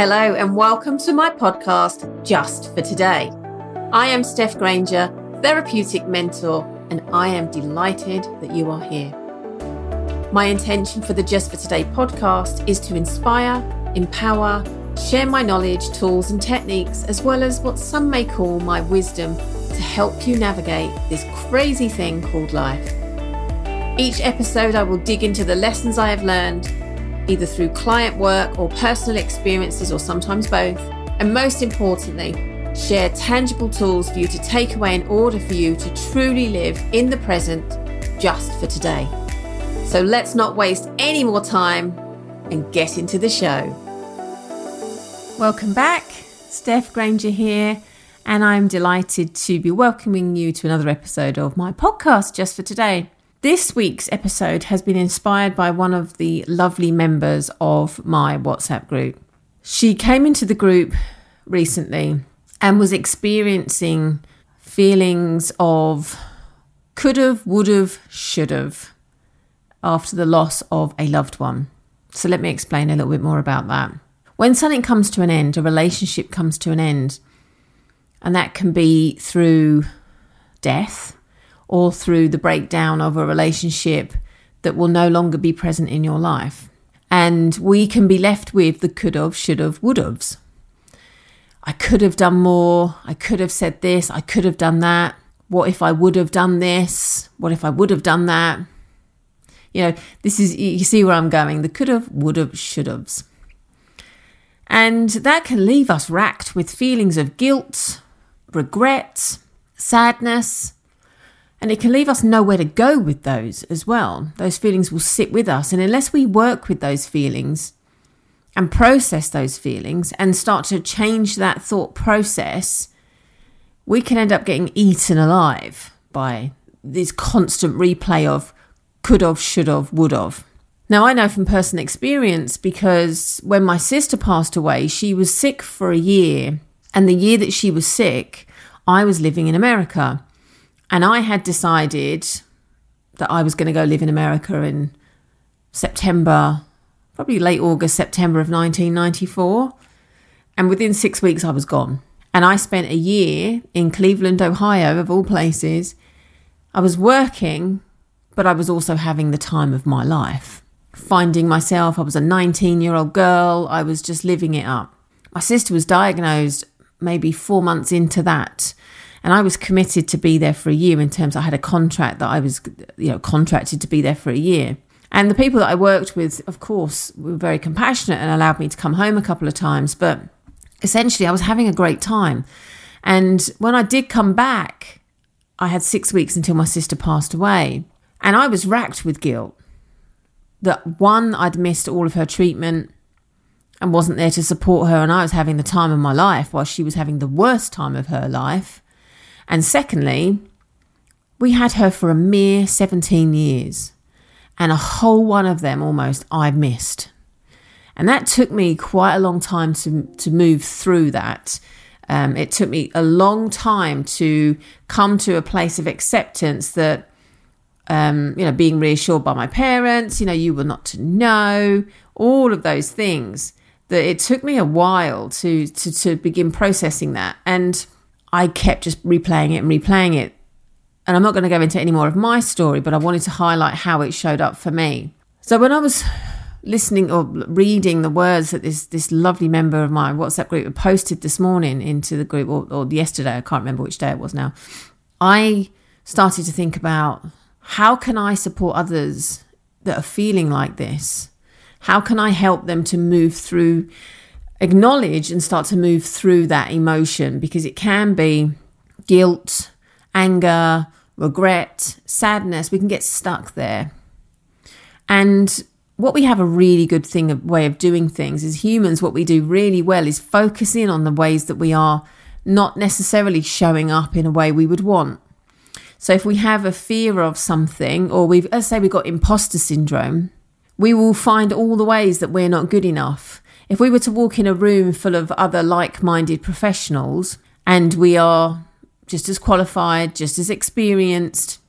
Hello, and welcome to my podcast, Just for Today. I am Steph Grainger, therapeutic mentor, and I am delighted that you are here. My intention for the Just for Today podcast is to inspire, empower, share my knowledge, tools, and techniques, as well as what some may call my wisdom to help you navigate this crazy thing called life. Each episode, I will dig into the lessons I have learned, either through client work or personal experiences, or sometimes both, and most importantly, share tangible tools for you to take away in order for you to truly live in the present just for today. So let's not waste any more time and get into the show. Welcome back. Steph Grainger here, and I'm delighted to be welcoming you to another episode of my podcast just for today. This week's episode has been inspired by one of the lovely members of my WhatsApp group. She came into the group recently and was experiencing feelings of could have, would have, should have after the loss of a loved one. So let me explain a little bit more about that. When something comes to an end, a relationship comes to an end, and that can be through death or through the breakdown of a relationship that will no longer be present in your life. And we can be left with the could have, should have, would have's. I could have done more. I could have said this. I could have done that. What if I would have done this? What if I would have done that? You know, this is, you see where I'm going the could have, would have, should have's. And that can leave us racked with feelings of guilt, regret, sadness, and it can leave us nowhere to go with those as well. Those feelings will sit with us. And unless we work with those feelings and process those feelings and start to change that thought process, we can end up getting eaten alive by this constant replay of could have, should have, would have. Now, I know from personal experience because when my sister passed away, she was sick for a year. And the year that she was sick, I was living in America. And I had decided that I was going to go live in America in September, probably late August, September of 1994. And within six weeks, I was gone. And I spent a year in Cleveland, Ohio, of all places. I was working but I was also having the time of my life. Finding myself, I was a 19 year old girl, I was just living it up. My sister was diagnosed maybe four months into that. And I was committed to be there for a year in terms I had a contract that I was, you know, contracted to be there for a year. And the people that I worked with, of course, were very compassionate and allowed me to come home a couple of times. But essentially, I was having a great time. And when I did come back, I had six weeks until my sister passed away. And I was racked with guilt that one, I'd missed all of her treatment and wasn't there to support her, and I was having the time of my life while she was having the worst time of her life. And secondly, we had her for a mere 17 years, and a whole one of them almost I missed. And that took me quite a long time to, to move through that. Um, it took me a long time to come to a place of acceptance that um, you know, being reassured by my parents, you know, you were not to know, all of those things. That it took me a while to, to to begin processing that, and I kept just replaying it and replaying it. And I'm not going to go into any more of my story, but I wanted to highlight how it showed up for me. So when I was listening or reading the words that this this lovely member of my WhatsApp group posted this morning into the group or, or yesterday, I can't remember which day it was now. I started to think about how can I support others that are feeling like this? How can I help them to move through, acknowledge and start to move through that emotion? Because it can be guilt, anger, regret, sadness. We can get stuck there. And what we have a really good thing, way of doing things is humans, what we do really well is focus in on the ways that we are not necessarily showing up in a way we would want. So if we have a fear of something, or we've, let's say we've got imposter syndrome, we will find all the ways that we're not good enough. If we were to walk in a room full of other like minded professionals and we are just as qualified, just as experienced,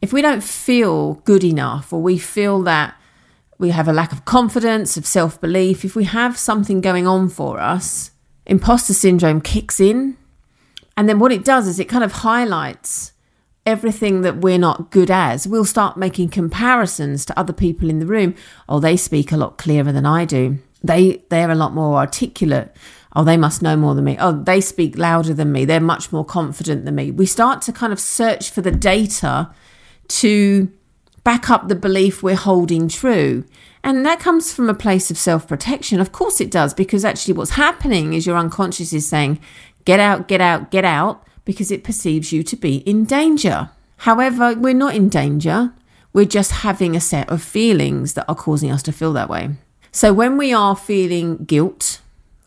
if we don't feel good enough or we feel that we have a lack of confidence, of self belief, if we have something going on for us, imposter syndrome kicks in. And then what it does is it kind of highlights everything that we're not good as. We'll start making comparisons to other people in the room. Oh, they speak a lot clearer than I do. They they're a lot more articulate. Oh, they must know more than me. Oh, they speak louder than me. They're much more confident than me. We start to kind of search for the data to back up the belief we're holding true. And that comes from a place of self protection. Of course it does, because actually what's happening is your unconscious is saying, get out, get out, get out, because it perceives you to be in danger. However, we're not in danger. We're just having a set of feelings that are causing us to feel that way. So when we are feeling guilt,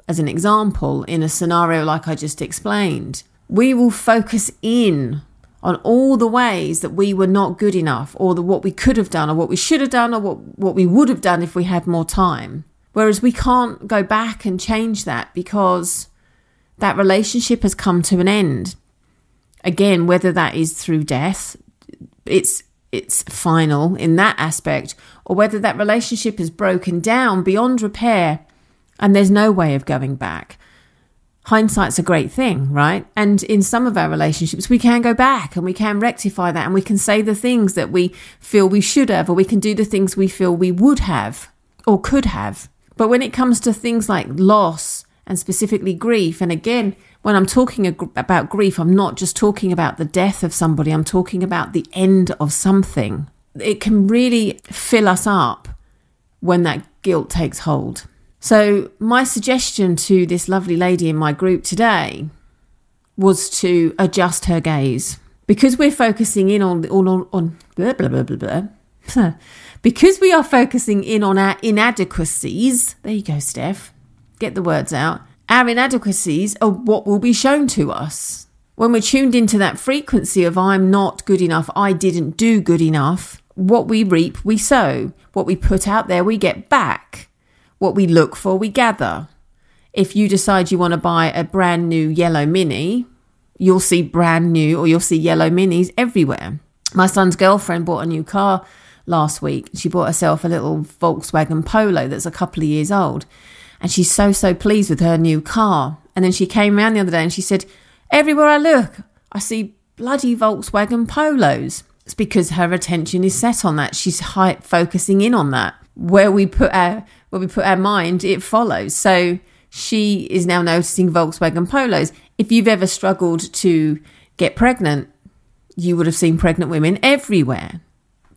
as an example, in a scenario like I just explained, we will focus in on all the ways that we were not good enough or the, what we could have done or what we should have done or what, what we would have done if we had more time. Whereas we can't go back and change that because that relationship has come to an end. Again, whether that is through death, it's it's final in that aspect, or whether that relationship is broken down beyond repair and there's no way of going back hindsight's a great thing, right? And in some of our relationships, we can go back and we can rectify that and we can say the things that we feel we should have, or we can do the things we feel we would have or could have. But when it comes to things like loss and specifically grief, and again, when I'm talking about grief, I'm not just talking about the death of somebody, I'm talking about the end of something. It can really fill us up when that guilt takes hold. So, my suggestion to this lovely lady in my group today was to adjust her gaze because we're focusing in on on on, blah, blah, blah, blah, blah. because we are focusing in on our inadequacies. There you go, Steph. Get the words out. Our inadequacies are what will be shown to us. When we're tuned into that frequency of I'm not good enough, I didn't do good enough, what we reap, we sow. What we put out there, we get back. What we look for, we gather. If you decide you want to buy a brand new yellow mini, you'll see brand new or you'll see yellow minis everywhere. My son's girlfriend bought a new car last week. She bought herself a little Volkswagen Polo that's a couple of years old. And she's so, so pleased with her new car. And then she came around the other day and she said, Everywhere I look, I see bloody Volkswagen Polos. It's because her attention is set on that. She's focusing in on that. Where we put our where we put our mind, it follows. So she is now noticing Volkswagen Polos. If you've ever struggled to get pregnant, you would have seen pregnant women everywhere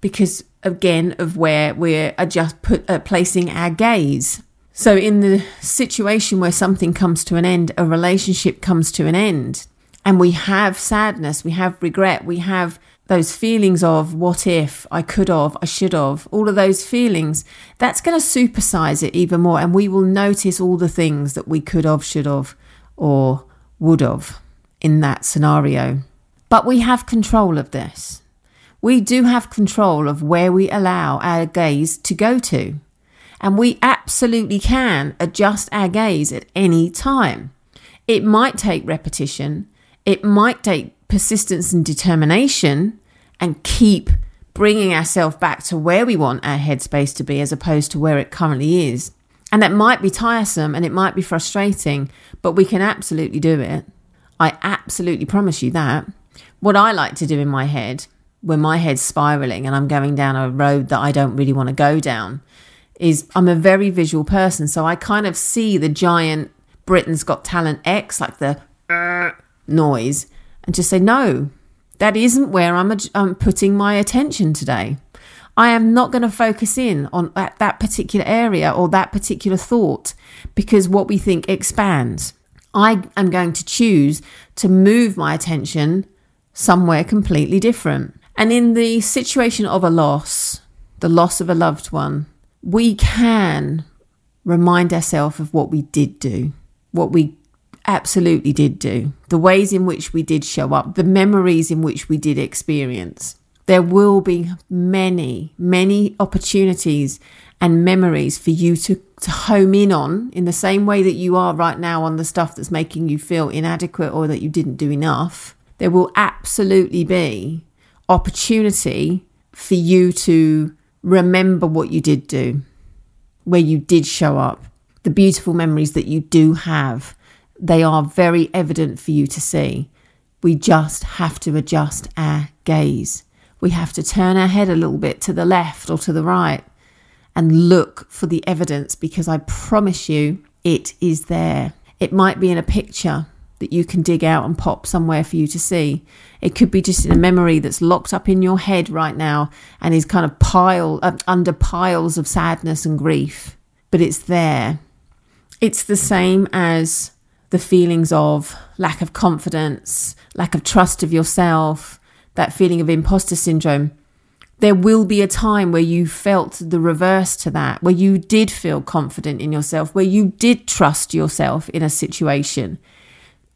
because again of where we're just put uh, placing our gaze. So in the situation where something comes to an end, a relationship comes to an end, and we have sadness, we have regret, we have those feelings of what if, I could have, I should have, all of those feelings, that's going to supersize it even more. And we will notice all the things that we could have, should have, or would have in that scenario. But we have control of this. We do have control of where we allow our gaze to go to. And we absolutely can adjust our gaze at any time. It might take repetition, it might take persistence and determination and keep bringing ourselves back to where we want our headspace to be as opposed to where it currently is. And that might be tiresome and it might be frustrating, but we can absolutely do it. I absolutely promise you that. What I like to do in my head, when my head's spiraling and I'm going down a road that I don't really want to go down, is I'm a very visual person. So I kind of see the giant Britain's Got Talent X, like the noise, and just say, no, that isn't where I'm, I'm putting my attention today. I am not going to focus in on that, that particular area or that particular thought because what we think expands. I am going to choose to move my attention somewhere completely different. And in the situation of a loss, the loss of a loved one, we can remind ourselves of what we did do, what we absolutely did do, the ways in which we did show up, the memories in which we did experience. There will be many, many opportunities and memories for you to, to home in on in the same way that you are right now on the stuff that's making you feel inadequate or that you didn't do enough. There will absolutely be opportunity for you to remember what you did do where you did show up, the beautiful memories that you do have, they are very evident for you to see. We just have to adjust our gaze. We have to turn our head a little bit to the left or to the right and look for the evidence because I promise you it is there. It might be in a picture that you can dig out and pop somewhere for you to see. It could be just in a memory that's locked up in your head right now and is kind of pile uh, under piles of sadness and grief, but it's there. It's the same as the feelings of lack of confidence, lack of trust of yourself, that feeling of imposter syndrome. There will be a time where you felt the reverse to that, where you did feel confident in yourself, where you did trust yourself in a situation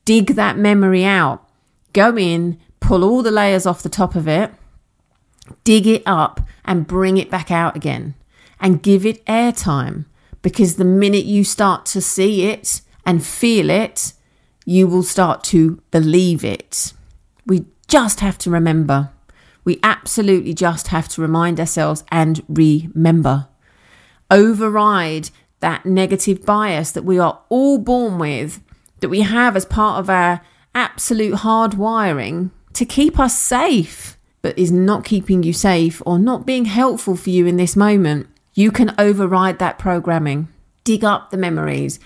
dig that memory out, go in, pull all the layers off the top of it, dig it up, and bring it back out again and give it airtime. Because the minute you start to see it and feel it, you will start to believe it. We just have to remember. We absolutely just have to remind ourselves and remember. Override that negative bias that we are all born with that we have as part of our absolute hardwiring to keep us safe, but is not keeping you safe or not being helpful for you in this moment, you can override that programming. Dig up the memories,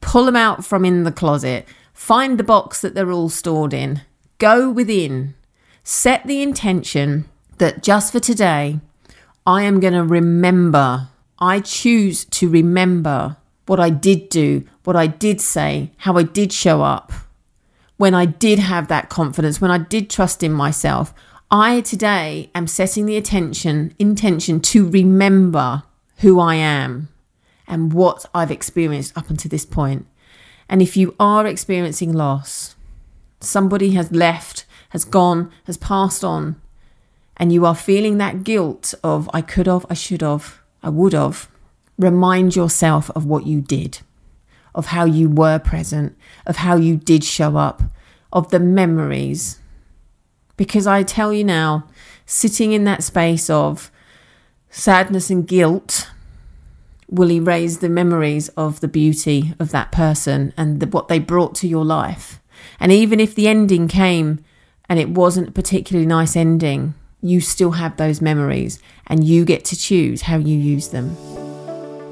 pull them out from in the closet, find the box that they're all stored in, go within, set the intention that just for today, I am going to remember. I choose to remember what I did do, what I did say, how I did show up, when I did have that confidence, when I did trust in myself. I today am setting the attention, intention to remember who I am and what I've experienced up until this point. And if you are experiencing loss, somebody has left, has gone, has passed on, and you are feeling that guilt of I could have, I should have, I would have, remind yourself of what you did, of how you were present, of how you did show up, of the memories. Because I tell you now, sitting in that space of sadness and guilt will erase the memories of the beauty of that person and the, what they brought to your life. And even if the ending came and it wasn't a particularly nice ending, you still have those memories and you get to choose how you use them.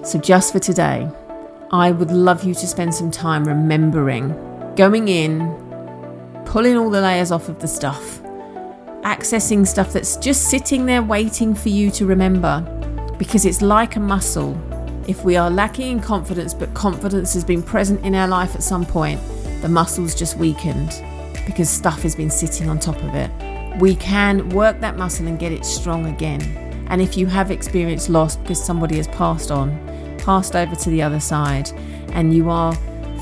So, just for today, I would love you to spend some time remembering, going in, pulling all the layers off of the stuff, accessing stuff that's just sitting there waiting for you to remember, because it's like a muscle. If we are lacking in confidence, but confidence has been present in our life at some point, the muscle's just weakened because stuff has been sitting on top of it. We can work that muscle and get it strong again. And if you have experienced loss because somebody has passed on, passed over to the other side and you are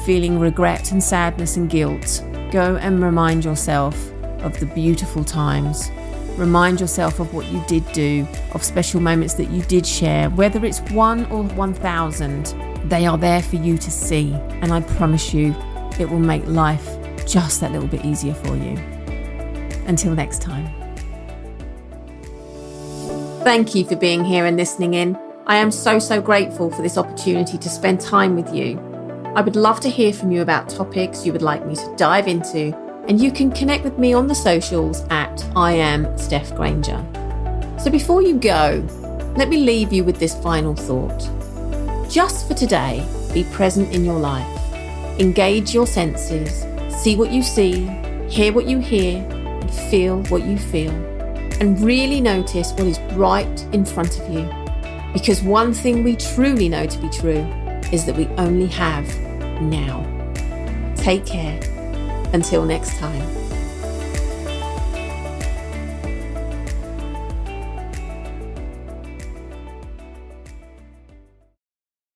feeling regret and sadness and guilt, go and remind yourself of the beautiful times. Remind yourself of what you did do, of special moments that you did share, whether it's one or 1,000, they are there for you to see. And I promise you, it will make life just that little bit easier for you. Until next time. Thank you for being here and listening in. I am so, so grateful for this opportunity to spend time with you. I would love to hear from you about topics you would like me to dive into, and you can connect with me on the socials at I am Steph Grainger. So before you go, let me leave you with this final thought. Just for today, be present in your life. Engage your senses, see what you see, hear what you hear, and feel what you feel. And really notice what is right in front of you because one thing we truly know to be true is that we only have now. Take care. Until next time.